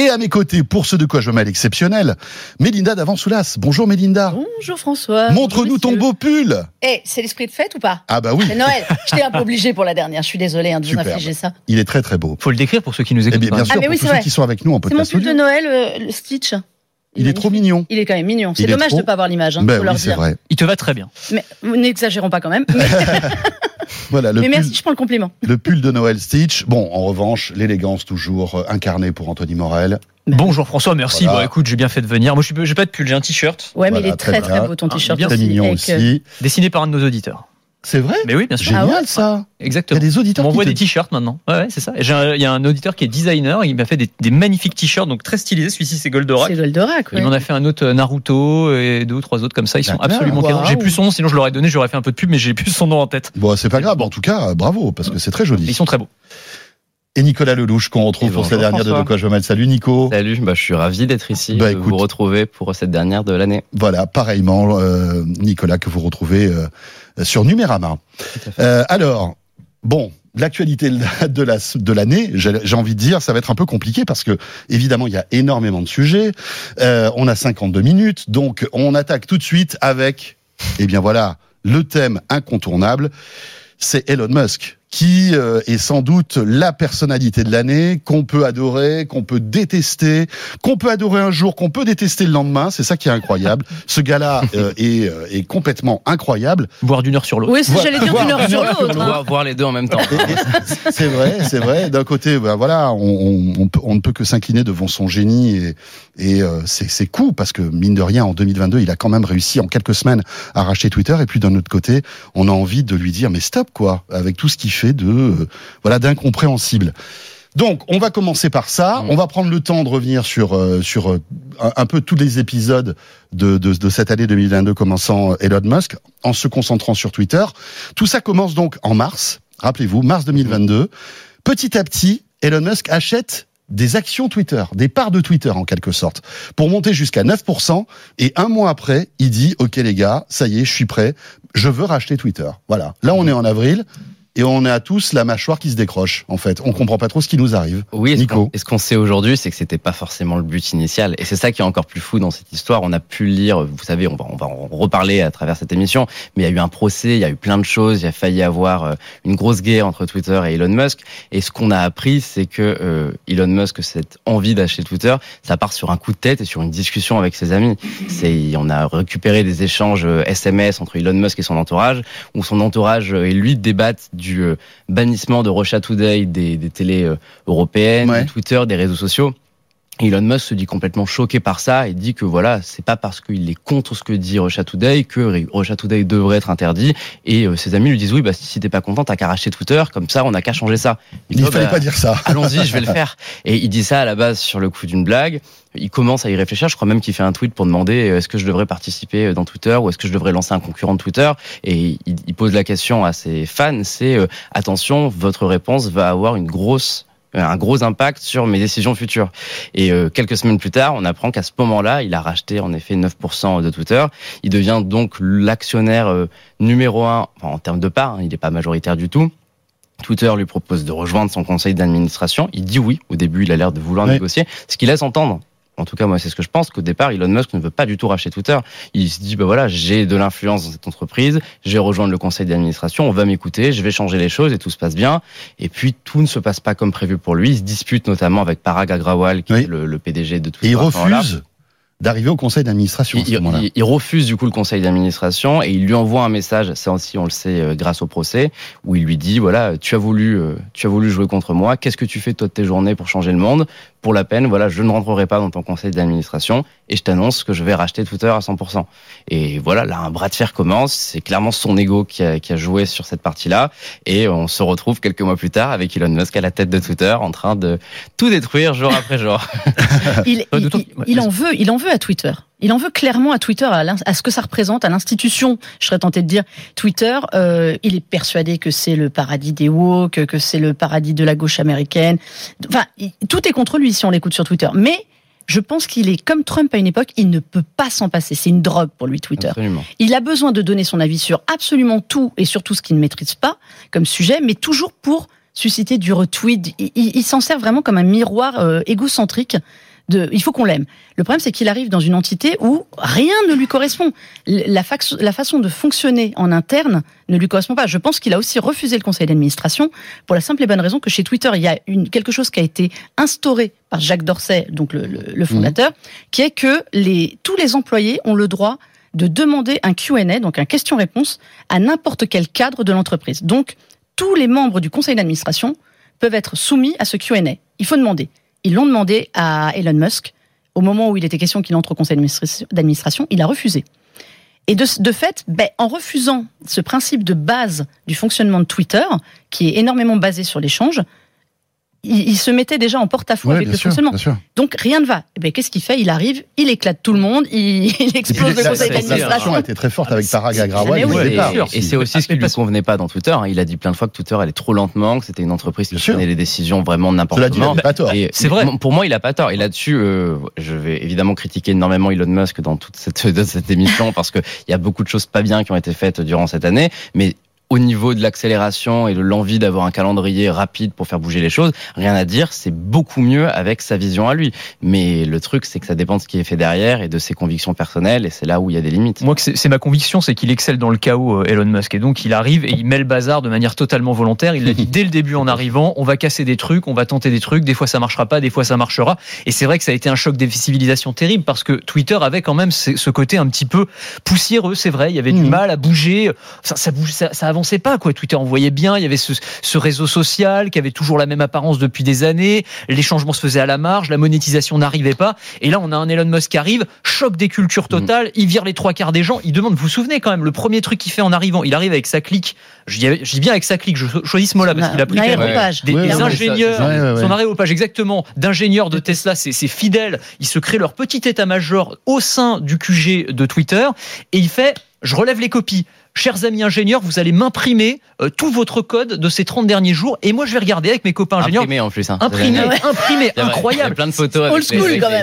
Et à mes côtés, pour ce de quoi je mal exceptionnel, Mélinda d'Avansoulas. Bonjour Mélinda. Bonjour François. Montre-nous ton beau pull. Eh, c'est l'esprit de fête ou pas? Ah bah oui. C'est Noël. Je t'ai un peu obligé pour la dernière. Je suis désolée hein, de vous infliger ça. Il est très très beau. Faut le décrire pour ceux qui nous Eh écoutent. bien, bien quand sûr, Ah, mais pour oui, tous c'est ceux vrai. qui sont avec nous en C'est mon podcast pull de. Noël, euh, le Stitch. Il est trop mignon. Il est quand même mignon. C'est dommage trop- de ne pas avoir l'image, hein, Ben oui, c'est dire. vrai. Il te va très bien. Mais n'exagérons pas quand même. Mais, Voilà, le mais pull, merci, je prends le compliment. le pull de Noël Stitch. Bon, en revanche, l'élégance toujours euh, incarnée pour Anthony Morel. Ben Bonjour François, merci. Voilà. Bon, écoute, j'ai bien fait de venir. Moi, je suis- j'ai pas de pull, j'ai un t-shirt Ouais, mais Voilà, il est très très beau ton Ah, t-shirt bien mignon avec, euh, aussi. dessiné par un de nos auditeurs. C'est vrai Mais oui, bien sûr. Génial Ah ouais ça. Il y a Exactement. des auditeurs On te- des t-shirts maintenant. Ouais, ouais, c'est ça. Et j'ai un- Il y a un auditeur qui est designer. Il m'a fait des, des magnifiques t-shirts, donc très stylisés. Celui-ci, c'est Goldorak. C'est Goldorak, Il m'en ouais. a fait un autre euh, Naruto et deux ou trois autres comme ça. Ils sont absolument cadents. Waouh. J'ai plus son nom, sinon je l'aurais donné, j'aurais fait un peu de pub, mais j'ai plus son nom en tête. Bon, c'est pas grave. En tout cas, bravo, parce que c'est très Ils joli. sont très beaux. Et Nicolas Lelouch, qu'on retrouve Et pour cette dernière de François. De quoi je mêle. Salut Nico. Salut, bah, je suis ravi d'être ici, Bah, de écoute. vous retrouver pour cette dernière de l'année. Voilà, pareillement, euh, Nicolas, que vous retrouvez euh, sur Numérama. Euh, alors, bon, l'actualité de la de l'année, j'ai j'ai envie de dire, ça va être un peu compliqué parce que évidemment, il y a énormément de sujets. Euh, on a 52 minutes, donc on attaque tout de suite avec, eh bien voilà, le thème incontournable, c'est Elon Musk qui euh, est sans doute la personnalité de l'année, qu'on peut adorer, qu'on peut détester, qu'on peut adorer un jour, qu'on peut détester le lendemain. C'est ça qui est incroyable. Ce gars-là euh, est, euh, est complètement incroyable. Boire d'une heure sur l'autre. Oui, c'est- Voilà. j'allais dire Voir- d'une heure sur l'autre. hein. Voir, voir les deux en même temps. C'est vrai, c'est vrai. D'un côté, ben voilà, on, on, on peut- on ne peut que s'incliner devant son génie et, et euh, c'est c'est cool parce que mine de rien, en 2022, il a quand même réussi en quelques semaines à racheter Twitter. Et puis d'un autre côté, on a envie de lui dire mais stop quoi, avec tout ce qu'il fait de euh, voilà d'incompréhensible. Donc, on va commencer par ça. Mm. On va prendre le temps de revenir sur euh, sur euh, un, peu tous les épisodes de, de, de cette année 2022, commençant Elon Musk, en se concentrant sur Twitter. Tout ça commence donc en mars. Rappelez-vous, mars 2022. Petit à petit, Elon Musk achète des actions Twitter, des parts de Twitter en quelque sorte, pour monter jusqu'à 9%. Et un mois après, il dit, OK les gars, ça y est, je suis prêt, je veux racheter Twitter. Voilà. Là, on est en avril. Et on a tous la mâchoire qui se décroche, en fait. On comprend pas trop ce qui nous arrive. Oui, Nico. et ce qu'on sait aujourd'hui, c'est que c'était pas forcément le but initial. Et c'est ça qui est encore plus fou dans cette histoire. On a pu lire, vous savez, on va, on va en reparler à travers cette émission, mais il y a eu un procès, il y a eu plein de choses, il a failli avoir euh, une grosse guerre entre Twitter et Elon Musk. Et ce qu'on a appris, c'est que euh, Elon Musk, cette envie d'acheter Twitter, ça part sur un coup de tête et sur une discussion avec ses amis. C'est, on a récupéré des échanges euh, SMS entre Elon Musk et son entourage, où son entourage euh, et lui débattent du euh, bannissement de Russia Today des, des télés euh, européennes, Ouais. de Twitter, des réseaux sociaux. Elon Musk se dit complètement choqué par ça et dit que voilà, c'est pas parce qu'il est contre ce que dit Russia Today que Russia Today devrait être interdit. Et euh, ses amis lui disent oui, bah si t'es pas content, t'as qu'à racheter Twitter, comme ça on n'a qu'à changer ça. Il ne oh, fallait bah, pas dire ça. Allons-y, je vais le faire. Et il dit ça à la base sur le coup d'une blague. Il commence à y réfléchir. Je crois même qu'il fait un tweet pour demander euh, est-ce que je devrais participer euh, dans Twitter ou est-ce que je devrais lancer un concurrent de Twitter? Et il, pose la question à ses fans c'est euh, attention, votre réponse va avoir une grosse un gros impact sur mes décisions futures. Et euh, quelques semaines plus tard, on apprend qu'à ce moment-là, il a racheté en effet 9% de Twitter. Il devient donc l'actionnaire euh, numéro un enfin, en termes de part. hein, il n'est pas majoritaire du tout. Twitter lui propose de rejoindre son conseil d'administration. Il dit oui. Au début, il a l'air de vouloir Ouais. négocier, ce qui laisse entendre. En tout cas, moi, c'est ce que je pense qu'au départ, Elon Musk ne veut pas du tout racheter Twitter. Il se dit, bah voilà, j'ai de l'influence dans cette entreprise, je vais rejoindre le conseil d'administration, on va m'écouter, je vais changer les choses et tout se passe bien. Et puis, tout ne se passe pas comme prévu pour lui. Il se dispute notamment avec Parag Agrawal, qui Oui. est le, le PDG de Et Twitter. il ce moment-là. refuse d'arriver au conseil d'administration à Il, ce moment-là. il- il refuse du coup le conseil d'administration et il lui envoie un message, ça aussi on le sait euh, grâce au procès, où il lui dit voilà tu as voulu euh, tu as voulu jouer contre moi, qu'est-ce que tu fais toi de tes journées pour changer le monde? Pour la peine, voilà je ne rentrerai pas dans ton conseil d'administration et je t'annonce que je vais racheter Twitter à 100%. Et voilà là un bras de fer commence, c'est clairement son ego qui a, qui a joué sur cette partie-là et on se retrouve quelques mois plus tard avec Elon Musk à la tête de Twitter en train de tout détruire jour après jour. Il, il- en veut, il en veut à Twitter. Il en veut clairement à Twitter, à, ce que ça représente, à l'institution. Je serais tenté de dire Twitter. euh, il est persuadé que c'est le paradis des woke, que c'est le paradis de la gauche américaine. Enfin, tout est contre lui si on l'écoute sur Twitter. Mais je pense qu'il est comme Trump à une époque. Il ne peut pas s'en passer. C'est une drogue pour lui Twitter. Absolument. Il a besoin de donner son avis sur absolument tout et sur tout ce qu'il ne maîtrise pas comme sujet, mais toujours pour susciter du retweet. Il, il- il s'en sert vraiment comme un miroir euh, égocentrique de, il faut qu'on l'aime. Le problème, c'est qu'il arrive dans une entité où rien ne lui correspond. La, la façon de fonctionner en interne ne lui correspond pas. Je pense qu'il a aussi refusé le conseil d'administration pour la simple et bonne raison que chez Twitter, il y a une, quelque chose qui a été instauré par Jacques Dorsey, donc le, le, fondateur, qui est que les, tous les employés ont le droit de demander un Q&A, donc un question-réponse, à n'importe quel cadre de l'entreprise. Donc, tous les membres du conseil d'administration peuvent être soumis à ce Q&A. Il faut demander. Ils l'ont demandé à Elon Musk. Au moment où il était question qu'il entre au conseil d'administration, il a refusé. Et de, fait, ben, en refusant ce principe de base du fonctionnement de Twitter, qui est énormément basé sur l'échange, il, se mettait déjà en porte-à-faux avec le fonctionnement. Donc rien ne va. Et eh ben, qu'est-ce qu'il fait? Il arrive, il éclate tout le monde, il, il explose le conseil d'administration. a été très forte avec Parag Agrawal. et, c'est aussi ce qui lui convenait pas dans Twitter. Hein. Il a dit plein de fois que Twitter allait trop lentement, que c'était une entreprise qui prenait les décisions vraiment n'importe comment. C'est vrai. Pour moi, il a pas tort. Et là-dessus, euh, je vais évidemment critiquer énormément Elon Musk dans toute cette, cette émission parce qu'il y a beaucoup de choses pas bien qui ont été faites durant cette année. Mais au niveau de l'accélération et de l'envie d'avoir un calendrier rapide pour faire bouger les choses, rien à dire, c'est beaucoup mieux avec sa vision à lui. Mais le truc, c'est que ça dépend de ce qui est fait derrière et de ses convictions personnelles, et c'est là où il y a des limites. Moi, c'est ma conviction, c'est qu'il excelle dans le chaos, euh, Elon Musk, et donc il arrive et il met le bazar de manière totalement volontaire. Il l'a dit dès le début en arrivant, on va casser des trucs, on va tenter des trucs, des fois ça marchera pas, des fois ça marchera. Et c'est vrai que ça a été un choc de civilisation terrible parce que Twitter avait quand même ce côté un petit peu poussiéreux, c'est vrai. Il y avait du mmh. mal à bouger, ça, ça, ça, ça avançait pas quoi. Twitter en voyait bien, il y avait ce, ce, réseau social qui avait toujours la même apparence depuis des années, les changements se faisaient à la marge, la monétisation n'arrivait pas, et là on a un Elon Musk qui arrive, choc des cultures mm. totales, il vire les trois quarts des gens, il demande, vous vous souvenez quand même, le premier truc qu'il fait en arrivant, il arrive avec sa clique, je dis, je dis bien avec sa clique, je choisis ce mot-là parce qu'il a pris des, des ingénieurs, son arrêt au page exactement, d'ingénieurs de Tesla, c'est fidèle, ils se créent leur petit état-major au sein du QG de Twitter, et il fait, je relève les copies chers amis ingénieurs, vous allez m'imprimer euh, tout votre code de ces 30 derniers jours et moi je vais regarder avec mes copains ingénieurs. Imprimé en plus. Hein, imprimé, imprimé, incroyable. Il y a plein de photos avec,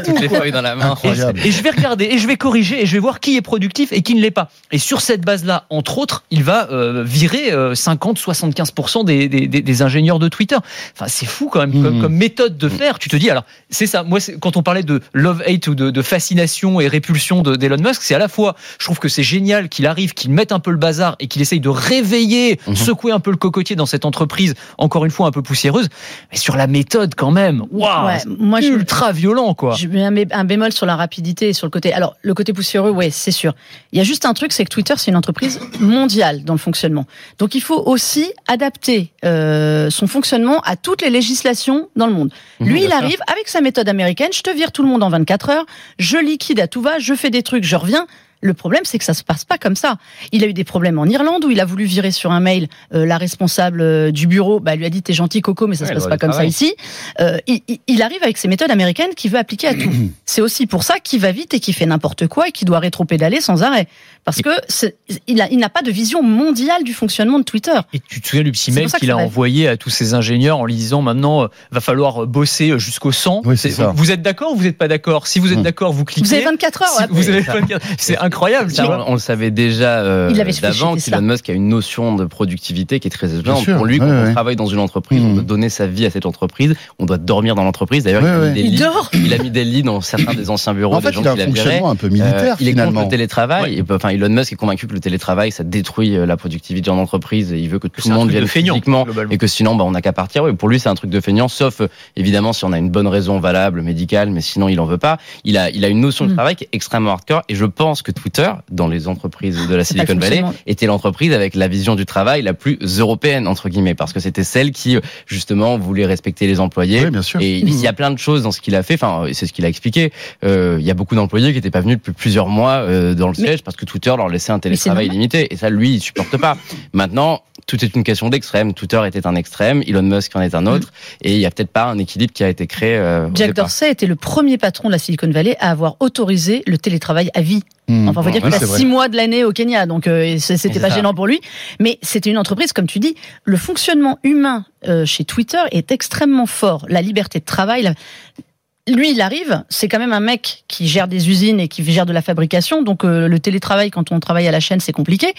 toutes les feuilles dans la main. Et, je vais regarder et je vais corriger et je vais voir qui est productif et qui ne l'est pas. Et sur cette base-là, entre autres, il va euh, virer 50-75% euh, des, des, des, ingénieurs de Twitter. Enfin, c'est fou quand même comme, mhm. méthode de faire. Tu te dis, alors, c'est ça. Moi, quand on parlait de love-hate ou de, de, fascination et répulsion d'Elon Musk, c'est à la fois, je trouve que c'est génial qu'il arrive, qu'il mette un peu le bazar et qu'il essaye de réveiller, mhm. secouer un peu le cocotier dans cette entreprise, encore une fois un peu poussiéreuse, mais sur la méthode quand même, waouh, moi ultra violent quoi. Je mets un bémol sur la rapidité et sur le côté. Alors le côté poussiéreux, oui, c'est sûr. Il y a juste un truc, c'est que Twitter c'est une entreprise mondiale dans le fonctionnement. Donc il faut aussi adapter euh, son fonctionnement à toutes les législations dans le monde. Mhm, Lui, il arrive avec sa méthode américaine, je te vire tout le monde en 24 heures, je liquide à tout va, je fais des trucs, je reviens. Le problème, c'est que ça se passe pas comme ça. Il a eu des problèmes en Irlande où il a voulu virer sur un mail euh, la responsable euh, du bureau. Bah, elle lui a dit t'es gentil Coco, mais ça se passe pas comme ça ici. Euh, il, arrive avec ses méthodes américaines qu'il veut appliquer à tout. c'est aussi pour ça qu'il va vite et qu'il fait n'importe quoi et qu'il doit rétro-pédaler sans arrêt. Parce que il, a, il n'a pas de vision mondiale du fonctionnement de Twitter. Et tu te souviens du petit mail qu'il a envoyé à tous ses ingénieurs en lui disant maintenant va falloir bosser jusqu'au 100. vous êtes d'accord ou vous n'êtes pas d'accord? Si vous êtes hmm. d'accord, vous cliquez. Vous avez 24 heures. vous avez 24... C'est incroyable. on, le savait déjà euh, d'avant qu'Elon Musk a une notion de productivité qui est très élevée. Pour lui, quand on travaille dans une entreprise, on doit donner sa vie à cette entreprise, on doit dormir dans l'entreprise. D'ailleurs, il, a mis des lits, il a mis des lits dans certains des anciens bureaux en fait, des gens il a un fonctionnement un peu militaire. Euh, il est contre le télétravail. enfin, Elon Musk est convaincu que le télétravail, ça détruit euh, la productivité en entreprise. Et il veut que tout le monde vienne physiquement et que sinon, bah, on n'a qu'à partir. pour lui, c'est un truc de feignant, sauf évidemment si on a une bonne raison valable médicale, mais sinon, il en veut pas. Il a, il a une notion de mm. travail qui est extrêmement hardcore. Et je pense que Twitter, dans les entreprises de la Silicon Valley était l'entreprise avec la vision du travail la plus européenne entre guillemets parce que c'était celle qui justement voulait respecter les employés. bien sûr. Et il y a plein de choses dans ce qu'il a fait. Enfin, c'est ce qu'il a expliqué. Euh, il y a beaucoup d'employés qui n'étaient pas venus depuis plusieurs mois euh, dans le siège parce que Twitter leur laissait un télétravail limité. Et ça, lui, il supporte pas. Maintenant, tout est une question d'extrême. Twitter était un extrême, Elon Musk en est un autre, et il y a peut-être pas un équilibre qui a été créé. Euh, Jack Dorsey était le premier patron de la Silicon Valley à avoir autorisé le télétravail à vie. Hmm. Enfin, on va dire qu'il a six mois de l'année au Kenya, donc euh, c'était pas gênant pour lui. Mais c'était une entreprise, comme tu dis, le fonctionnement humain euh, chez Twitter est extrêmement fort. La liberté de travail, lui, il arrive, c'est quand même un mec qui gère des usines et qui gère de la fabrication, donc euh, le télétravail quand on travaille à la chaîne, c'est compliqué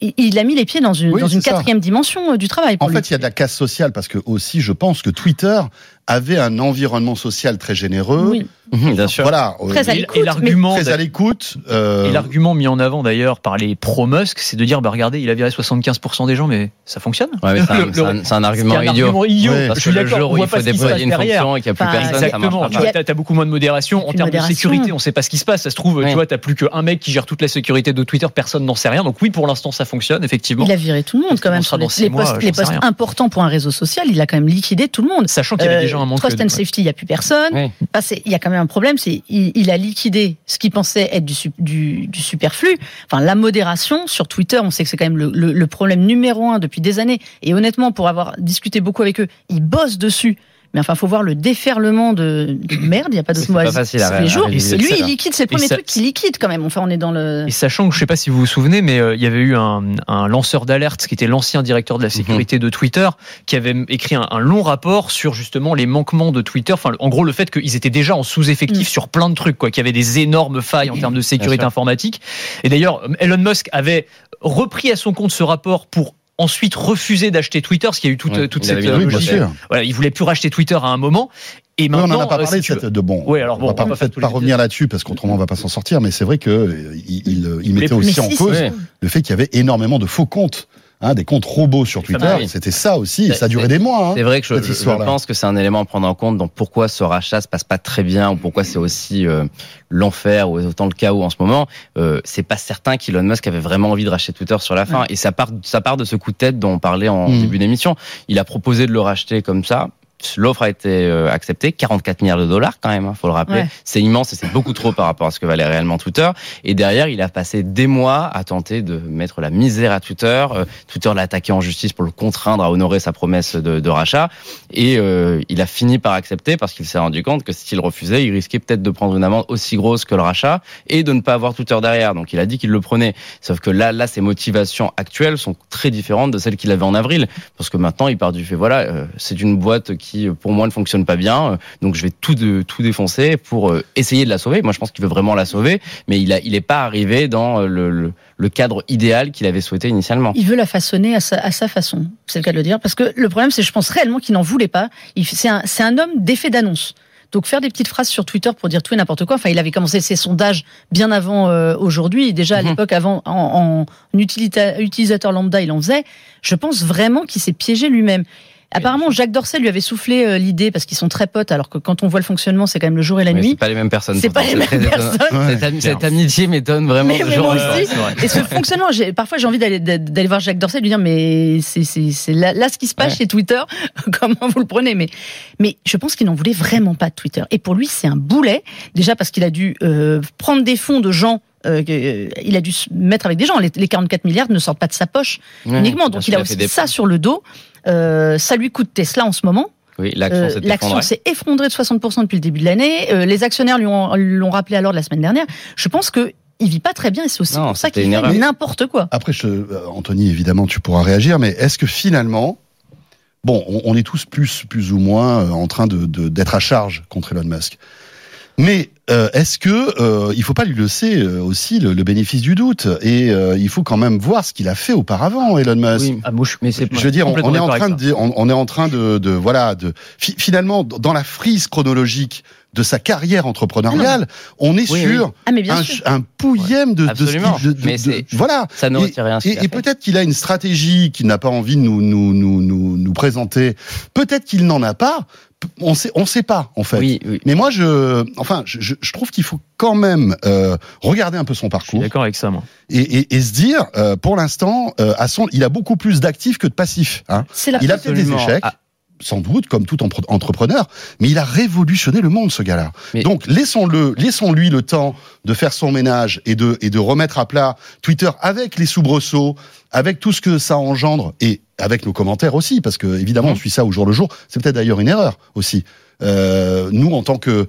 il a mis les pieds dans une, dans une quatrième dimension euh, du travail. en fait, il y a de la casse sociale parce que aussi, je pense que Twitter avait un environnement social très généreux. Oui. Mhm, Bien sûr. Voilà. Très à l'écoute, et l'argument Très à l'écoute. euh, Et l'argument mis en avant d'ailleurs par les pro-Musk, c'est de dire bah regardez, il a viré 75% des gens, mais ça fonctionne. Ouais, c'est un, un- c'est un argument un idiot. argument idiot. Ouais. Parce Je suis que le jour où il faut déployer une derrière. fonction et qu'il n'y a plus Enfin, personne, ça Exactement. marche Tu vois, t'as beaucoup moins de modération. En termes modération. de sécurité, on sait pas ce qui se passe. Ça se trouve, Oui. tu vois, t'as plus qu'un mec qui gère toute la sécurité de Twitter, personne n'en sait rien. Donc oui, pour l'instant, ça fonctionne, effectivement. Il a viré tout le monde quand même. sur les, postes, importants pour un réseau social, il a quand même liquidé tout le monde. Sachant qu'il y avait Manque Trust and Safety, il n'y a plus personne. Oui. Enfin, c'est- il y a quand même un problème, c'est il, il a liquidé ce qu'il pensait être du, su- du, du superflu. Enfin, la modération sur Twitter, on sait que c'est quand même le, le- le problème numéro un depuis des années. Et honnêtement, pour avoir discuté beaucoup avec eux, ils bossent dessus. Mais enfin, faut voir le déferlement de, de merde. Il n'y a pas d'autre C'est mot à pas dire. facile à tous les jours. Et lui, il liquide. C'est le premier ça- truc qu'il liquide quand même. Enfin, on est dans le. Et sachant que je sais pas si vous vous souvenez, mais euh, il y avait eu un, un lanceur d'alerte qui était l'ancien directeur de la sécurité de Twitter, qui avait écrit un, un long rapport sur justement les manquements de Twitter. Enfin, en gros, le fait qu'ils étaient déjà en sous-effectif Mm. sur plein de trucs, quoi, qu'il y avait des énormes failles en termes de sécurité informatique. Et d'ailleurs, Elon Musk avait repris à son compte ce rapport pour ensuite refuser d'acheter Twitter, parce qu'il y a eu toute, Ouais, toute cette euh, oui, bien logique. sûr. Voilà, il voulait plus racheter Twitter à un moment. Et Oui, maintenant, on n'en a pas euh, parlé si de cette de bon. Oui, alors bon, on va on va pas, pas revenir là-dessus parce qu'autrement on va pas s'en sortir. Mais c'est vrai que euh, il, il, il mettait aussi en si, cause Ouais. le fait qu'il y avait énormément de faux comptes, hein, des comptes robots sur Twitter. C'était ça aussi. Et ça a duré des mois. Hein. C'est vrai que je, pense que c'est un élément à prendre en compte dans pourquoi ce rachat se passe pas très bien ou pourquoi c'est aussi euh, l'enfer ou autant le chaos en ce moment. Euh, c'est pas certain qu'Elon Musk avait vraiment envie de racheter Twitter sur la fin et ça part ça part de ce coup de tête dont on parlait en Mm. début d'émission. Il a proposé de le racheter comme ça. L'offre a été euh, acceptée, 44 milliards de dollars quand même, hein, faut le rappeler. Ouais. C'est immense et c'est beaucoup trop par rapport à ce que valait réellement Twitter. Et derrière, il a passé des mois à tenter de mettre la misère à Twitter. Euh, Twitter l'a attaqué en justice pour le contraindre à honorer sa promesse de, de rachat. Et euh, il a fini par accepter parce qu'il s'est rendu compte que s'il refusait, il risquait peut-être de prendre une amende aussi grosse que le rachat et de ne pas avoir Twitter derrière. Donc il a dit qu'il le prenait. Sauf que là, là, ses motivations actuelles sont très différentes de celles qu'il avait en avril. Parce que maintenant, il part du fait, voilà, euh, c'est une boîte qui, pour moi, ne fonctionne pas bien. donc je vais tout, de, tout défoncer pour euh, essayer de la sauver. Moi, je pense qu'il veut vraiment la sauver. Mais il a, il est pas arrivé dans le, le, le cadre idéal qu'il avait souhaité initialement. Il veut la façonner à sa, à sa façon. C'est le cas de le dire. Parce que le problème, c'est que je pense réellement qu'il n'en voulait pas. C'est un, homme d'effet d'annonce. Donc faire des petites phrases sur Twitter pour dire tout et n'importe quoi. Enfin, il avait commencé ses sondages bien avant euh, aujourd'hui. Déjà à Mhm. l'époque, avant en, en utilisateur lambda, il en faisait. Je pense vraiment qu'il s'est piégé lui-même. Apparemment, Jacques Dorcel lui avait soufflé euh, l'idée parce qu'ils sont très potes. Alors que quand on voit le fonctionnement, c'est quand même le jour et la Mais nuit. c'est pas les mêmes personnes. C'est pas les mêmes personnes. Ouais. Cette, ami- cette amitié m'étonne vraiment. Et ce fonctionnement, j'ai- parfois j'ai envie d'aller d'aller voir Jacques Dorset et lui dire mais c'est c'est c'est là, là ce qui se passe Ouais. chez Twitter. Comment vous le prenez? Mais mais je pense qu'il n'en voulait vraiment pas de Twitter. Et pour lui, c'est un boulet. Déjà parce qu'il a dû euh, prendre des fonds de gens. euh, euh, il a dû se mettre avec des gens. Les, les 44 milliards ne sortent pas de sa poche Ouais, uniquement. Donc il a aussi ça sur le dos. Euh, ça lui coûte Tesla en ce moment. Oui, l'action Euh, s'est L'action effondrée. s'est effondrée de 60% depuis le début de l'année. Euh, les actionnaires lui ont l'ont rappelé alors la semaine dernière. Je pense que il vit pas très bien et c'est aussi Non, pour ça qu'il fait n'importe quoi. Après, je, euh, Anthony, évidemment, tu pourras réagir, mais est-ce que finalement, bon, on, on est tous plus, plus ou moins en train de de- d'être à charge contre Elon Musk? Mais euh, est-ce que euh, il faut pas lui laisser euh, aussi le, le bénéfice du doute? Et euh, il faut quand même voir ce qu'il a fait auparavant, Elon Musk. Oui, Ah, moi, je- mais c'est Je veux dire, on, est en train de, on, on est en train de, de voilà, de fi- finalement dans la frise chronologique de sa carrière entrepreneuriale, on est Oui, sur Ah mais bien un, sûr. un pouillème de, de, Absolument. de- de- Mais de- c'est- voilà. ça ne Et- retire rien. peut-être qu'il a une stratégie qu'il n'a pas envie de nous, nous, nous, nous, nous présenter. Peut-être qu'il n'en a pas. On sait, on sait pas en fait. Oui, oui. Mais moi, je, enfin, je, je- je trouve qu'il faut quand même euh, regarder un peu son Je suis parcours d'accord avec ça, moi. et, et, et se dire, euh, pour l'instant, euh, à son, il a beaucoup plus d'actifs que de passifs. Hein. C'est la Il a fait des échecs. Ah. Sans doute, comme tout entrepreneur, mais il a révolutionné le monde, ce gars-là. Mais- Donc, laissons-le, laissons-lui le temps de faire son ménage et de, et de remettre à plat Twitter avec les soubresauts, avec tout ce que ça engendre et avec nos commentaires aussi, parce que évidemment, on Mhm. suit ça au jour le jour. C'est peut-être d'ailleurs une erreur aussi. Euh, nous, en tant que euh,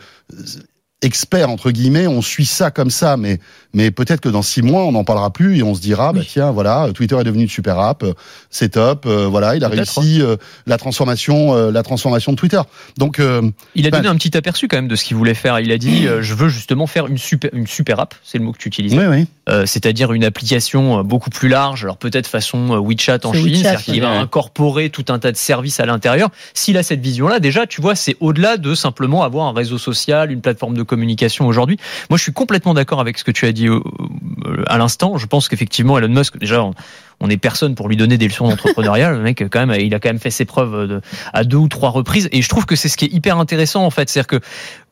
experts entre guillemets, on suit ça comme ça, mais mais peut-être que dans six mois, on n'en parlera plus et on se dira, bah tiens, voilà, Twitter est devenu une super app, euh, c'est top, euh, voilà, il a réussi euh, la transformation, la transformation de Twitter. Donc, il a donné un petit aperçu quand même de ce qu'il voulait faire. Il a dit, je veux justement faire une super, une super app, c'est le mot que tu utilises. Oui, oui. c'est-à-dire une application beaucoup plus large, alors peut-être façon WeChat en Chine, c'est-à-dire qu'il va incorporer tout un tas de services à l'intérieur. S'il a cette vision-là, déjà, tu vois, c'est au-delà de simplement avoir un réseau social, une plateforme de communication aujourd'hui. Moi, je suis complètement d'accord avec ce que tu as dit à l'instant. Je pense qu'effectivement, Elon Musk, déjà, on est personne pour lui donner des leçons d'entrepreneuriat. Le mec, quand il a quand même fait ses preuves à deux ou trois reprises. Et je trouve que c'est ce qui est hyper intéressant, en fait. C'est-à-dire que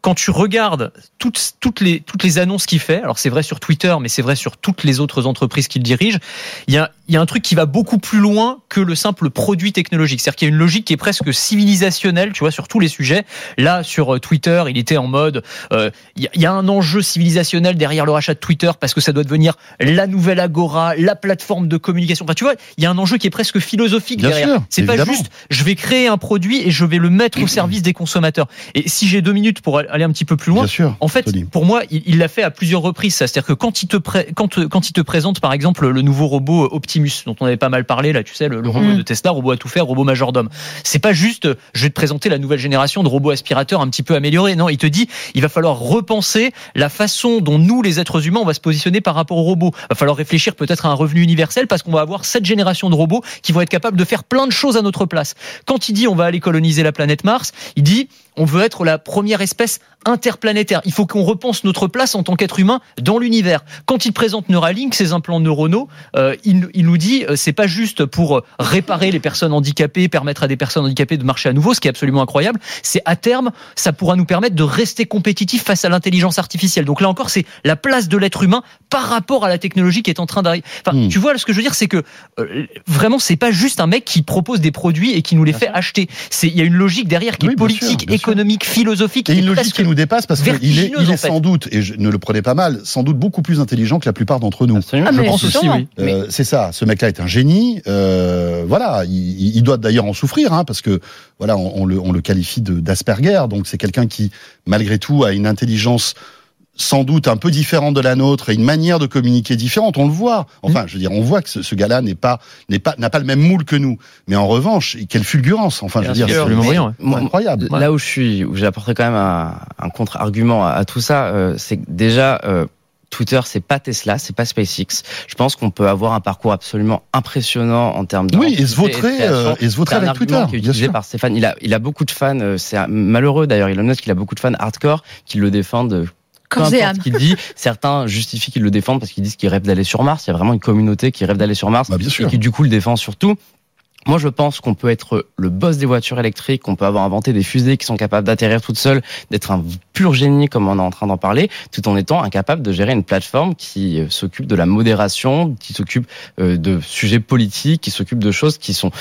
quand tu regardes toutes, toutes, les, toutes les annonces qu'il fait, alors c'est vrai sur Twitter, mais c'est vrai sur toutes les autres entreprises qu'il dirige, il y a, y a un truc qui va beaucoup plus loin que le simple produit technologique. C'est-à-dire qu'il y a une logique qui est presque civilisationnelle, tu vois, sur tous les sujets. Là, sur euh, Twitter, il était en mode, euh, il y a un enjeu civilisationnel derrière le rachat de Twitter parce que ça doit devenir la nouvelle agora, la plateforme de communication. Enfin, tu vois, il y a un enjeu qui est presque philosophique derrière. C'est pas juste, je vais créer un produit et je vais le mettre au service des consommateurs. Et si j'ai deux minutes pour aller un petit peu plus loin. en fait, pour moi, il l'a fait à plusieurs reprises. C'est-à-dire que quand il te quand, quand il te présente, par exemple, le nouveau robot Optimus, dont on avait pas mal parlé là, tu sais, le, robot mhm. de Tesla, robot à tout faire, robot majordome. C'est pas juste, je vais te présenter la nouvelle génération de robots aspirateurs un petit peu améliorés. Non, il te dit, il va falloir repenser la façon dont nous, les êtres humains, on va se positionner par rapport aux robots. Il va falloir réfléchir peut-être à un revenu universel parce qu'on va avoir cette génération de robots qui vont être capables de faire plein de choses à notre place. Quand il dit on va aller coloniser la planète Mars, il dit on veut être la première espèce interplanétaire. Il faut qu'on repense notre place en tant qu'être humain dans l'univers. Quand il présente Neuralink, ses implants neuronaux, euh, il, nous dit euh, c'est pas juste pour réparer les personnes handicapées, permettre à des personnes handicapées de marcher à nouveau, ce qui est absolument incroyable. C'est à terme, ça pourra nous permettre de rester compétitifs face à l'intelligence artificielle. Donc là encore, c'est la place de l'être humain par rapport à la technologie qui est en train d'arriver. Enfin, hmm. tu vois, ce que je veux dire, c'est que euh, vraiment, c'est pas juste un mec qui propose des produits et qui nous les fait acheter. C'est il y a une logique derrière qui est politique, économique, philosophique. Et une logique qui nous dépasse parce qu'il est, il est sans doute, et je ne le prenez pas mal, sans doute beaucoup plus intelligent que la plupart d'entre nous. Ah, je pense aussi, oui. Euh, c'est ça. Ce mec-là est un génie. Euh, voilà, il, il doit d'ailleurs en souffrir, hein, parce que voilà, on, on, le, on le qualifie d'Asperger. Donc c'est quelqu'un qui, malgré tout, a une intelligence sans doute un peu différente de la nôtre et une manière de communiquer différente. On le voit. Enfin, je veux dire, on voit que ce, ce gars-là n'est pas n'est pas n'a pas le même moule que nous. Mais en revanche, quelle fulgurance. Enfin, je veux dire, c'est incroyable. Là où je suis, où apporté quand même un, un contre-argument à, tout ça, euh, c'est que déjà. Euh, Twitter, c'est pas Tesla, c'est pas SpaceX. Je pense qu'on peut avoir un parcours absolument impressionnant en termes de oui, et se vautrer, euh, et se vautrer avec Twitter. Qui est utilisé par Stéphane. Il a, il a beaucoup de fans. C'est malheureux d'ailleurs. Elon Musk, il a beaucoup de fans hardcore qui le défendent peu importe ce qu'il dit, certains justifient qu'il le défendent parce qu'ils disent qu'il rêve d'aller sur Mars. Il y a vraiment une communauté qui rêve d'aller sur Mars bah, et qui du coup le défend surtout. Moi, je pense qu'on peut être le boss des voitures électriques, qu'on peut avoir inventé des fusées qui sont capables d'atterrir toutes seules, d'être un pur génie comme on est en train d'en parler, tout en étant incapable de gérer une plateforme qui euh, s'occupe de la modération, qui s'occupe euh, de sujets politiques, qui s'occupe de choses qui sont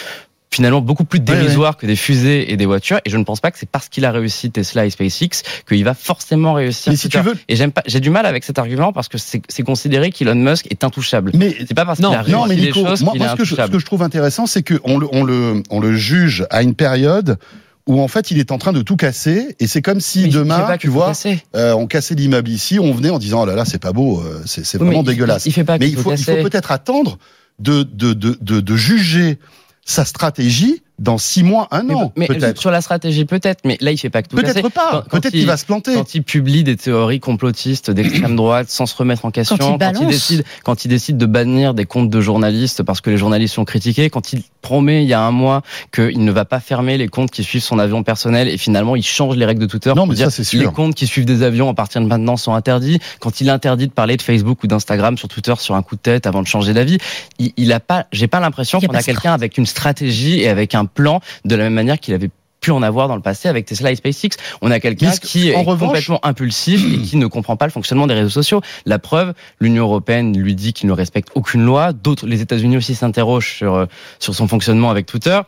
finalement beaucoup plus dérisoire que des fusées et des voitures. Et je ne pense pas que c'est parce qu'il a réussi Tesla et SpaceX qu'il va forcément réussir. Mais si tu veux. Et j'aime pas, j'ai du mal avec cet argument parce que c'est considéré qu'Elon Musk est intouchable. Mais c'est pas parce qu'il a réussi non, mais Nico, choses moi, moi ce, que je, ce que je trouve intéressant, c'est qu'on le, on le, on le juge à une période où en fait il est en train de tout casser et c'est comme si demain tu vois euh, on cassait l'immeuble ici on venait en disant oh là là c'est pas beau euh, c'est vraiment dégueulasse il, fait pas mais il faut, faut peut-être attendre de de, de, de, de juger sa stratégie dans six mois, un an. Mais, peut-être. sur la stratégie, peut-être, mais là, il fait pas que tout Peut-être pas. Peut-être qu'il va se planter. Quand il publie des théories complotistes d'extrême droite sans se remettre en question, quand il, décide, quand il décide de bannir des comptes de journalistes parce que les journalistes sont critiqués, quand il promet il y a un mois qu'il ne va pas fermer les comptes qui suivent son avion personnel et finalement il change les règles de Twitter non, mais ça, c'est sûr. les comptes qui suivent des avions à partir de maintenant sont interdits, quand il interdit de parler de Facebook ou d'Instagram sur Twitter sur un coup de tête avant de changer d'avis, il, il a pas, j'ai pas l'impression qu'on a quelqu'un avec une stratégie et avec un plan de la même manière qu'il avait pu en avoir dans le passé avec Tesla et SpaceX. On a quelqu'un qui est complètement impulsif et qui ne comprend pas le fonctionnement des réseaux sociaux. La preuve, l'Union européenne lui dit qu'il ne respecte aucune loi. D'autres, les États-Unis aussi s'interrogent sur, euh, sur son fonctionnement avec Twitter.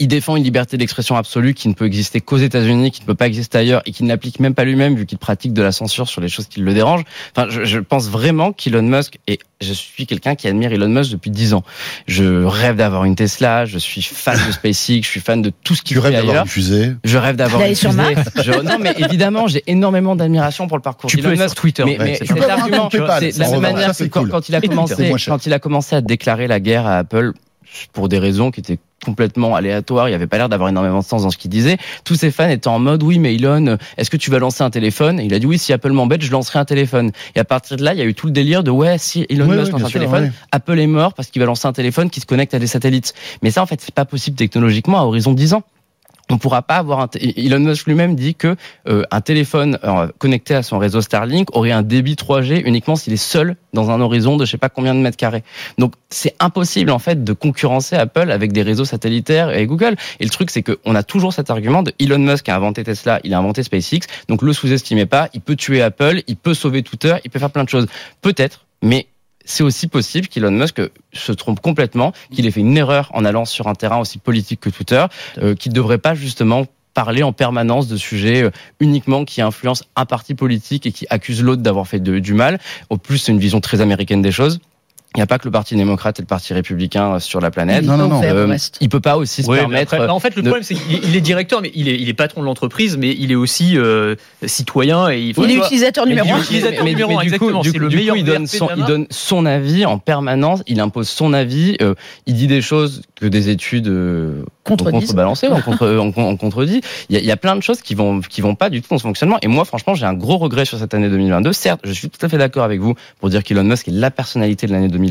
Il défend une liberté d'expression absolue qui ne peut exister qu'aux États-Unis, qui ne peut pas exister ailleurs et qui ne l'applique même pas lui-même vu qu'il pratique de la censure sur les choses qui le dérangent. Enfin, je, je pense vraiment qu'Elon Musk et je suis quelqu'un qui admire Elon Musk depuis dix ans. Je rêve d'avoir une Tesla, je suis fan de SpaceX, je suis fan de tout ce qu'il Tu fait rêves d'avoir une fusée Je rêve d'avoir une sur fusée. Je- non, mais évidemment, j'ai énormément d'admiration pour le parcours Tu peux d'Elon Musk. sur Twitter. Mais, c'est de la même manière que c'est quand, cool. quand il a Et commencé, quand il a commencé à déclarer la guerre à Apple pour des raisons qui étaient complètement aléatoires, il n'y avait pas l'air d'avoir énormément de sens dans ce qu'il disait. Tous ses fans étaient en mode oui, mais Elon, est-ce que tu vas lancer un téléphone? Et il a dit oui, si Apple m'embête, je lancerai un téléphone. Et à partir de là, il y a eu tout le délire de ouais, si Elon Ouais, Musk ouais, lance un sûr, téléphone. Apple est mort parce qu'il va lancer un téléphone qui se connecte à des satellites. Mais ça, en fait, c'est pas possible technologiquement à horizon 10 ans. On pourra pas avoir un Elon Musk lui-même dit que euh, un téléphone euh, connecté à son réseau Starlink aurait un débit 3G uniquement s'il est seul dans un horizon de je sais pas combien de mètres carrés. Donc c'est impossible en fait de concurrencer Apple avec des réseaux satellitaires et Google. Et le truc c'est qu'on a toujours cet argument de Elon Musk a inventé Tesla, il a inventé SpaceX, donc le sous-estimez pas, il peut tuer Apple, il peut sauver Twitter, il peut faire plein de choses. Peut-être, mais c'est aussi possible qu'Elon Musk se trompe complètement, qu'il ait fait une erreur en allant sur un terrain aussi politique que Twitter, euh, qu'il ne devrait pas justement parler en permanence de sujets euh, uniquement qui influencent un parti politique et qui accusent l'autre d'avoir fait du mal. Au plus, c'est une vision très américaine des choses. Il n'y a pas que le Parti démocrate et le Parti républicain euh, sur la planète. Non, non, non. Euh, il peut pas aussi se permettre. après, en fait, le de- problème, c'est qu'il est- directeur, mais il est, il est patron de l'entreprise, mais il est aussi euh, citoyen et il faut. Il est utilisateur mais numéro il est un. utilisateur numéro un, du coup, exactement. du C'est coup- le du coup, meilleur il donne son, il donne avis en permanence. Il impose son avis. euh, il dit des choses que des études euh, contrebalancées, ont, contre, ont, ont contredit. Il y, a, il y a plein de choses qui vont qui vont pas du tout dans ce fonctionnement. Et moi, franchement, j'ai un gros regret sur cette année 2022. Certes, je suis tout à fait d'accord avec vous pour dire qu'Elon Musk est la personnalité de l'année 2022,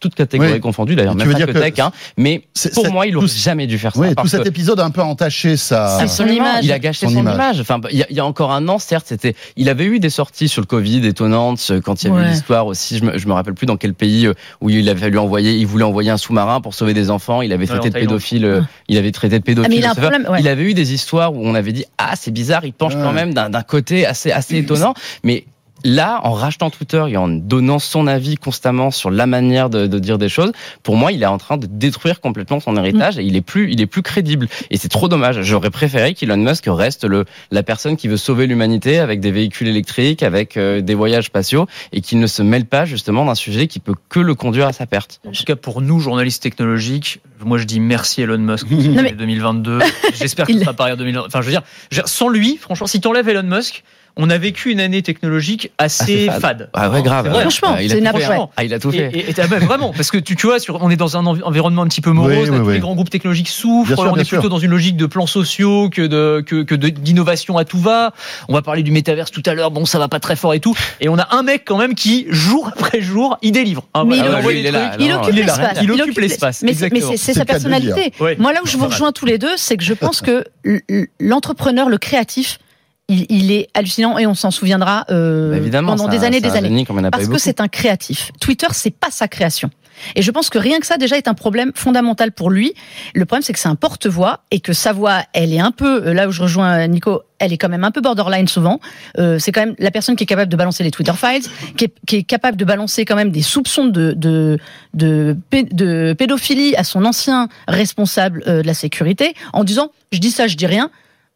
toute catégorie Oui. confondue. D'ailleurs, Tu même veux pas dire que tech. Hein, mais pour moi, il aurait tout- jamais dû faire ça. Oui, tout cet que- épisode a un peu entaché sa. Son image. il a gâché Son son, image. image. Enfin, il y, a, il y a encore un an, certes, c'était. Il avait eu des sorties sur le Covid étonnantes euh, quand il y avait eu Ouais. l'histoire aussi. Je me, je me rappelle plus dans quel pays euh, où il avait fallu envoyer. Il voulait envoyer un sous-marin pour sauver des enfants. Il avait Ouais, traité de pédophile. euh, Ouais. Il avait traité de pédophile. Ah, mais il a je un sais pas. problème, ouais. Il avait eu des histoires où on avait dit ah c'est bizarre. Il penche Ouais. quand même d'un d'un côté assez assez étonnant, mais. Là, en rachetant Twitter et en donnant son avis constamment sur la manière de, de dire des choses, pour moi, il est en train de détruire complètement son héritage et il est plus, il est plus crédible. Et c'est trop dommage. J'aurais préféré qu'Elon Musk reste le, la personne qui veut sauver l'humanité avec des véhicules électriques, avec euh, des voyages spatiaux et qu'il ne se mêle pas justement d'un sujet qui peut que le conduire à sa perte. En tout cas, pour nous, journalistes technologiques, moi je dis merci Elon Musk pour Non, mais- 2022. J'espère qu'il Il- sera pareil en 2022. Enfin, je veux dire, je veux dire, sans lui, franchement, si t'enlèves Elon Musk, on a vécu une année technologique assez, Assez fade. fade. Ah ouais, grave. Vrai. Franchement, il a c'est tout fait, hein. Ah, il a tout fait. et- et t'as- bah, vraiment, parce que tu, tu vois, sur, on est dans un envi- environnement un petit peu morose, Oui, oui, tous oui. les grands groupes technologiques souffrent, Bien sûr, on est plutôt dans une logique de plans sociaux que de que, que de- d'innovation à tout va. On va parler du métaverse tout à l'heure, bon, ça va pas très fort et tout. Et on a un mec quand même qui, jour après jour, il délivre. hein, voilà, il est là, Il occupe l'espace. Il occupe l'espace, Mais c'est- sa personnalité. Moi, là où je vous rejoins tous les deux, c'est que je pense que l'entrepreneur, le créatif, il, il est hallucinant et on s'en souviendra euh, Bah, évidemment, pendant des années des années. Parce que c'est un créatif. Twitter, c'est pas sa création. Et je pense que rien que ça, déjà, est un problème fondamental pour lui. Le problème, c'est que c'est un porte-voix et que sa voix, elle est un peu, euh, là où je rejoins Nico, elle est quand même un peu borderline souvent. Euh, c'est quand même la personne qui est capable de balancer les Twitter files, qui est, qui est capable de balancer quand même des soupçons de, de, de, pé- de pédophilie à son ancien responsable euh, de la sécurité en disant, je dis ça, je dis rien.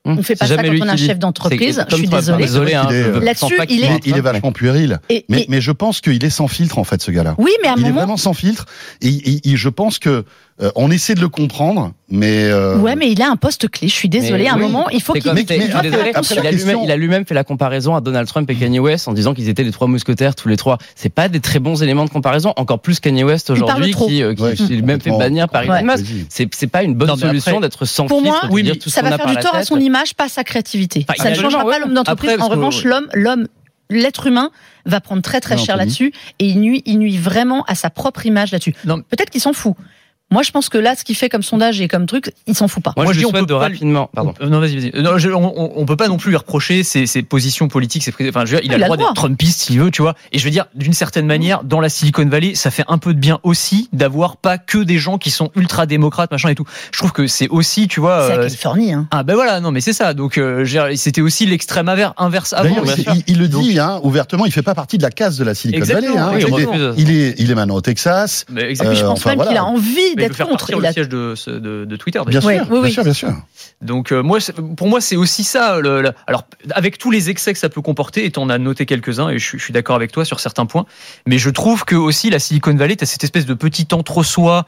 On fait pas ça quand on est un chef d'entreprise. Je suis toi, désolée. Désolé, hein, est- Là-dessus, il est- Il, est vachement puéril. Et- Mais, et- mais je pense qu'il est sans filtre en fait ce gars-là. oui, mais à un Il est moment, vraiment sans filtre et, et- et je pense que euh, on essaie de le comprendre, mais euh, Ouais, mais il a un poste clé. Je suis désolée. Mais à un oui, moment, il faut qu'il. Mais- mais désolé, après il a lui-même- question- il a lui-même fait la comparaison à Donald Trump et Kanye West en disant qu'ils étaient les trois mousquetaires tous les trois. C'est pas des très bons éléments de comparaison. Encore plus Kanye West aujourd'hui qui, euh, qui Ouais, s'est même fait bannir par Elon. Musk. C'est pas une bonne Non, solution d'être sans Pour moi, oui, mais tout ça va a faire du tort à son image, pas à sa créativité. Enfin, ça ne changera pas l'homme d'entreprise. En revanche, l'homme, l'homme, l'être humain va prendre très très cher là-dessus et il nuit, il nuit vraiment à sa propre image là-dessus. Non. Peut-être qu'il s'en fout. Moi, je pense que là, ce qu'il fait comme sondage et comme truc, il s'en fout pas. Moi, Moi, je je dis, on souhaite peut de pas rapidement. Pardon. Euh, Non, vas-y, vas-y. Non, je- on, on- peut pas non plus lui reprocher ses, ses positions politiques. Ses, enfin, je veux dire, il, a le droit d'être Trumpiste s'il veut, tu vois. Et je veux dire, d'une certaine manière, dans la Silicon Valley, ça fait un peu de bien aussi d'avoir pas que des gens qui sont ultra démocrates, machin et tout. Je trouve que c'est aussi, tu vois. C'est la euh, Californie. Hein. ah ben voilà, non mais c'est ça. Donc euh, je veux dire, c'était aussi l'extrême inverse avant. Il, le Donc- dit hein, ouvertement, il fait pas partie de la case de la Silicon Valley. hein. oui, il, est, il est il est maintenant au Texas. Mais Et exactement. puis je Euh, pense enfin, même voilà. qu'il a envie d'être faire contre. Il le a- siège de, de, de Twitter. Bien sûr, Ouais, bien oui. sûr, bien sûr. Donc euh, moi, pour moi, c'est aussi ça. Le, le- alors avec tous les excès que ça peut comporter, et on a noté quelques-uns, et je, suis- je suis d'accord avec toi sur certains points. Mais je trouve que aussi la Silicon Valley, t'as cette espèce de petit entre-soi.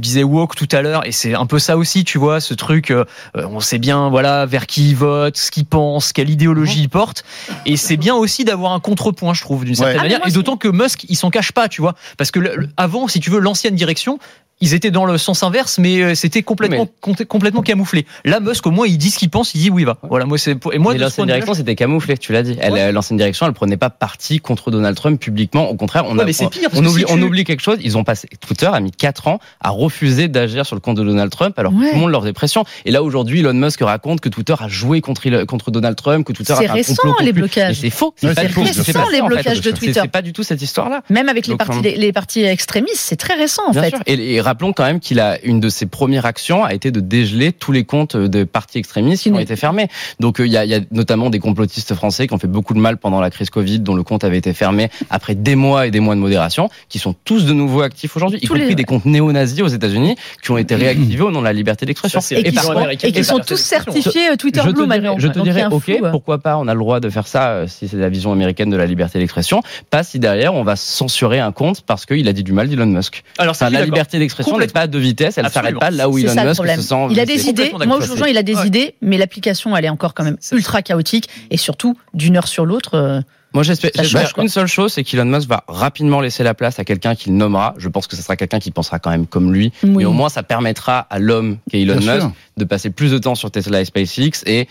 Je disais woke tout à l'heure, et c'est un peu ça aussi, tu vois, ce truc. euh, euh, on sait bien, voilà, vers qui il vote, ce qu'il pense, quelle idéologie il porte, et c'est bien aussi d'avoir un contrepoint, je trouve, d'une certaine Ouais. Ah, manière. moi, Et d'autant que Musk, il s'en cache pas, tu vois, parce que le- le- avant, si tu veux, l'ancienne direction. Ils étaient dans le sens inverse, mais euh, c'était complètement, complètement camouflé. Là, Musk, au moins, il dit ce qu'il pense, il dit où il va. Voilà, moi, c'est pour- et moi, l'ancienne direction, c'était camouflé, tu l'as dit. Elle, Ouais. L'ancienne direction, elle prenait pas parti contre Donald Trump publiquement. Au contraire, on, Ouais, a, mais on- on oublie, si on tu- oublie quelque chose. Ils ont passé, Twitter a mis 4 ans à refuser d'agir sur le compte de Donald Trump, alors que Ouais. tout le monde leur faisait pression. Et là, aujourd'hui, Elon Musk raconte que Twitter a joué contre, il- contre Donald Trump, que Twitter a C'est fait un récent, complot les blocages. C'est faux. C'est récent, les blocages de Twitter. C'est pas du tout cette histoire-là. Même avec les partis, euh, les, partis extrémistes, c'est très récent en fait. Et, rappelons quand même qu'il a une de ses premières actions a été de dégeler tous les comptes de partis extrémistes qui ont été fermés. Donc euh, il y, a, il y a notamment des complotistes français qui ont fait beaucoup de mal pendant la crise Covid, dont le compte avait été fermé après des mois et des mois de modération, qui sont tous de nouveau actifs aujourd'hui, y Tous les- compris des comptes néo-nazis aux États-Unis qui ont été réactivés au nom de la liberté d'expression. Et qui sont, contre- et qui sont tous certifiés euh, Twitter Blue maintenant. je te dirais, ok, flou, ouais. pourquoi pas, on a le droit de faire ça euh, si c'est la vision américaine de la liberté d'expression. Pas si derrière on va censurer un compte parce qu'il a dit du mal d'Elon Musk. Alors, Enfin, la liberté d'expression n'est pas à deux vitesses, elle s'arrête Absolument. pas là où Elon ça le Musk se sent. Il a des idées. Moi, d'accord. je rejoins, il a des Ouais. idées, mais l'application, elle est encore quand même ultra chaotique et surtout d'une heure sur l'autre. Euh, Moi, j'espère une seule chose, c'est qu'Elon Musk va rapidement laisser la place à quelqu'un qu'il nommera. Je pense que ce sera quelqu'un qui pensera quand même comme lui. Oui. Mais au moins, ça permettra à l'homme qu'est Elon Bien Musk sûr. de passer plus de temps sur Tesla et SpaceX et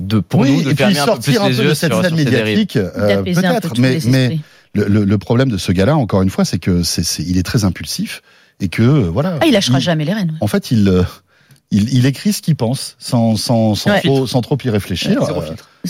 de, pour oui, nous, de et puis fermer un peu plus sortir un les peu yeux de cette scène médiatique, euh, peut-être, mais, mais le, le- le problème de ce gars-là, encore une fois, c'est que c'est, c'est- il est très impulsif et que euh, voilà. Ah, il lâchera jamais les rênes. En fait, il, euh, il, il écrit ce qu'il pense sans, sans, sans, Ouais. trop, sans trop y réfléchir. Zéro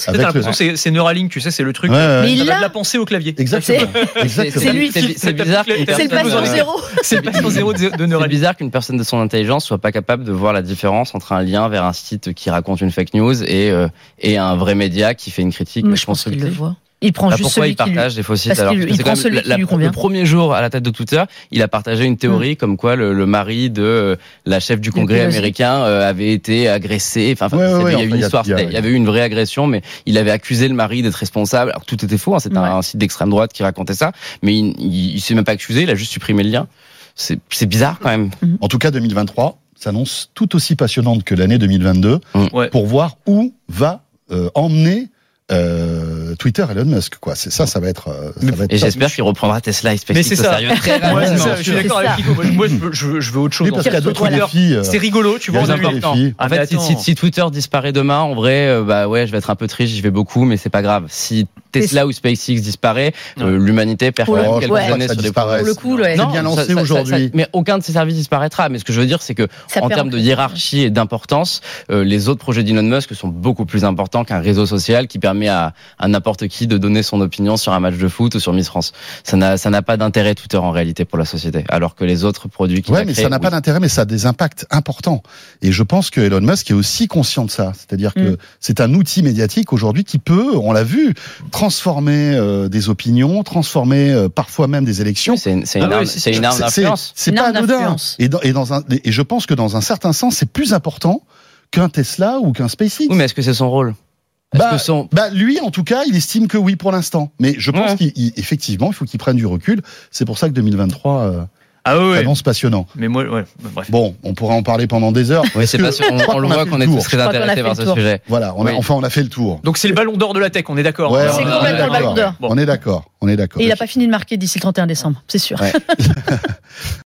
T'as l'impression le- que c'est- c'est Neuralink, tu sais, c'est le truc. Ouais, ouais, Mais ouais. il va l'a. de la pensée au clavier. Exactement. C'est lui. C'est bizarre. C'est le de- zéro. C'est le patient zéro de, de C'est Neuralink. bizarre qu'une personne de son intelligence soit pas capable de voir la différence entre un lien vers un site qui raconte une fake news et, euh, et un vrai média qui fait une critique Mais je pense qu'il le voit. Il prend Bah, juste pourquoi celui il qui lui. partage des faux sites Parce alors qu'il- que il c'est prend quand même celui la- qui la- lui convient. Le premier jour à la tête de Twitter, il a partagé une théorie comme quoi le, le mari de euh, la chef du Congrès américain euh, avait été agressé. Enfin, enfin, Ouais, ouais, c'était- ouais, il y a eu enfin, une il y a- histoire, il y a- c'était- il y avait eu une vraie agression, mais il avait accusé le mari d'être responsable. Alors tout était faux, hein, c'était Ouais. un site d'extrême droite qui racontait ça, mais il, il, il s'est même pas accusé, il a juste supprimé le lien. C'est bizarre quand même. En tout cas, 2023 s'annonce tout aussi passionnante que l'année 2022 Ouais. pour voir où va euh, emmener euh, Twitter Elon Musk. Quoi. C'est ça, ça va être. euh, ça va être Et j'espère qu'il reprendra Tesla et SpaceX Mais c'est ça. sérieux très Ouais, c'est rapidement. ça, je suis d'accord avec Nico. Moi, je, veux, je veux- je veux autre chose. Oui, parce qu'il y a d'autres Twitter, défis. euh, C'est rigolo, tu vois. On a. En fait, si, attends. si, si Twitter disparaît demain, en vrai, euh, bah ouais, je vais être un peu triste, j'y vais beaucoup, mais c'est pas grave. Si Tesla ou SpaceX disparaît, euh, l'humanité perd quand même quelques ouais. années sur des. Pour le coup, ouais. C'est bien lancé aujourd'hui. mais aucun de ces services disparaîtra. Mais ce que je veux dire, c'est que Ça en termes de hiérarchie et d'importance, euh, les autres projets d'Elon Musk sont beaucoup plus importants qu'un réseau social qui permet à, à n'importe qui de donner son opinion sur un match de foot ou sur Miss France. Ça n'a ça n'a pas d'intérêt Twitter en réalité pour la société, alors que les autres produits qui Ouais, mais ça n'a pas d'intérêt, mais ça a des impacts importants. Et je pense que Elon Musk est aussi conscient de ça. C'est-à-dire que Mm. c'est un outil médiatique aujourd'hui qui peut, on l'a vu, transformer euh, des opinions, transformer euh, parfois même des élections. C'est une, c'est Ah une arme, c'est- une arme C'est- d'influence. C'est Une pas arme anodin. d'influence. Et, dans, et, dans un, et je pense que dans un certain sens, c'est plus important qu'un Tesla ou qu'un SpaceX. Oui, mais est-ce que c'est son rôle? Bah, que son Bah lui, en tout cas, il estime que oui pour l'instant. Mais je pense Ouais. qu'effectivement, il faut qu'il prenne du recul. C'est pour ça que 2023 euh, Ah ouais, ouais. s'annonce passionnant. Mais moi, ouais, bref. Bon, on pourra en parler pendant des heures. Oui, c'est pas sûr. On, on le voit qu'on est tous très intéressés par ce tour. sujet. Voilà, on a, Oui. enfin, on a fait le tour. Donc c'est le ballon d'or de la tech, on est d'accord. Ouais, hein. C'est on est complètement le d'accord. ballon d'or. Bon. On est d'accord. On est d'accord. Et il n'a pas fini de marquer d'ici le 31 décembre, c'est sûr. Ouais.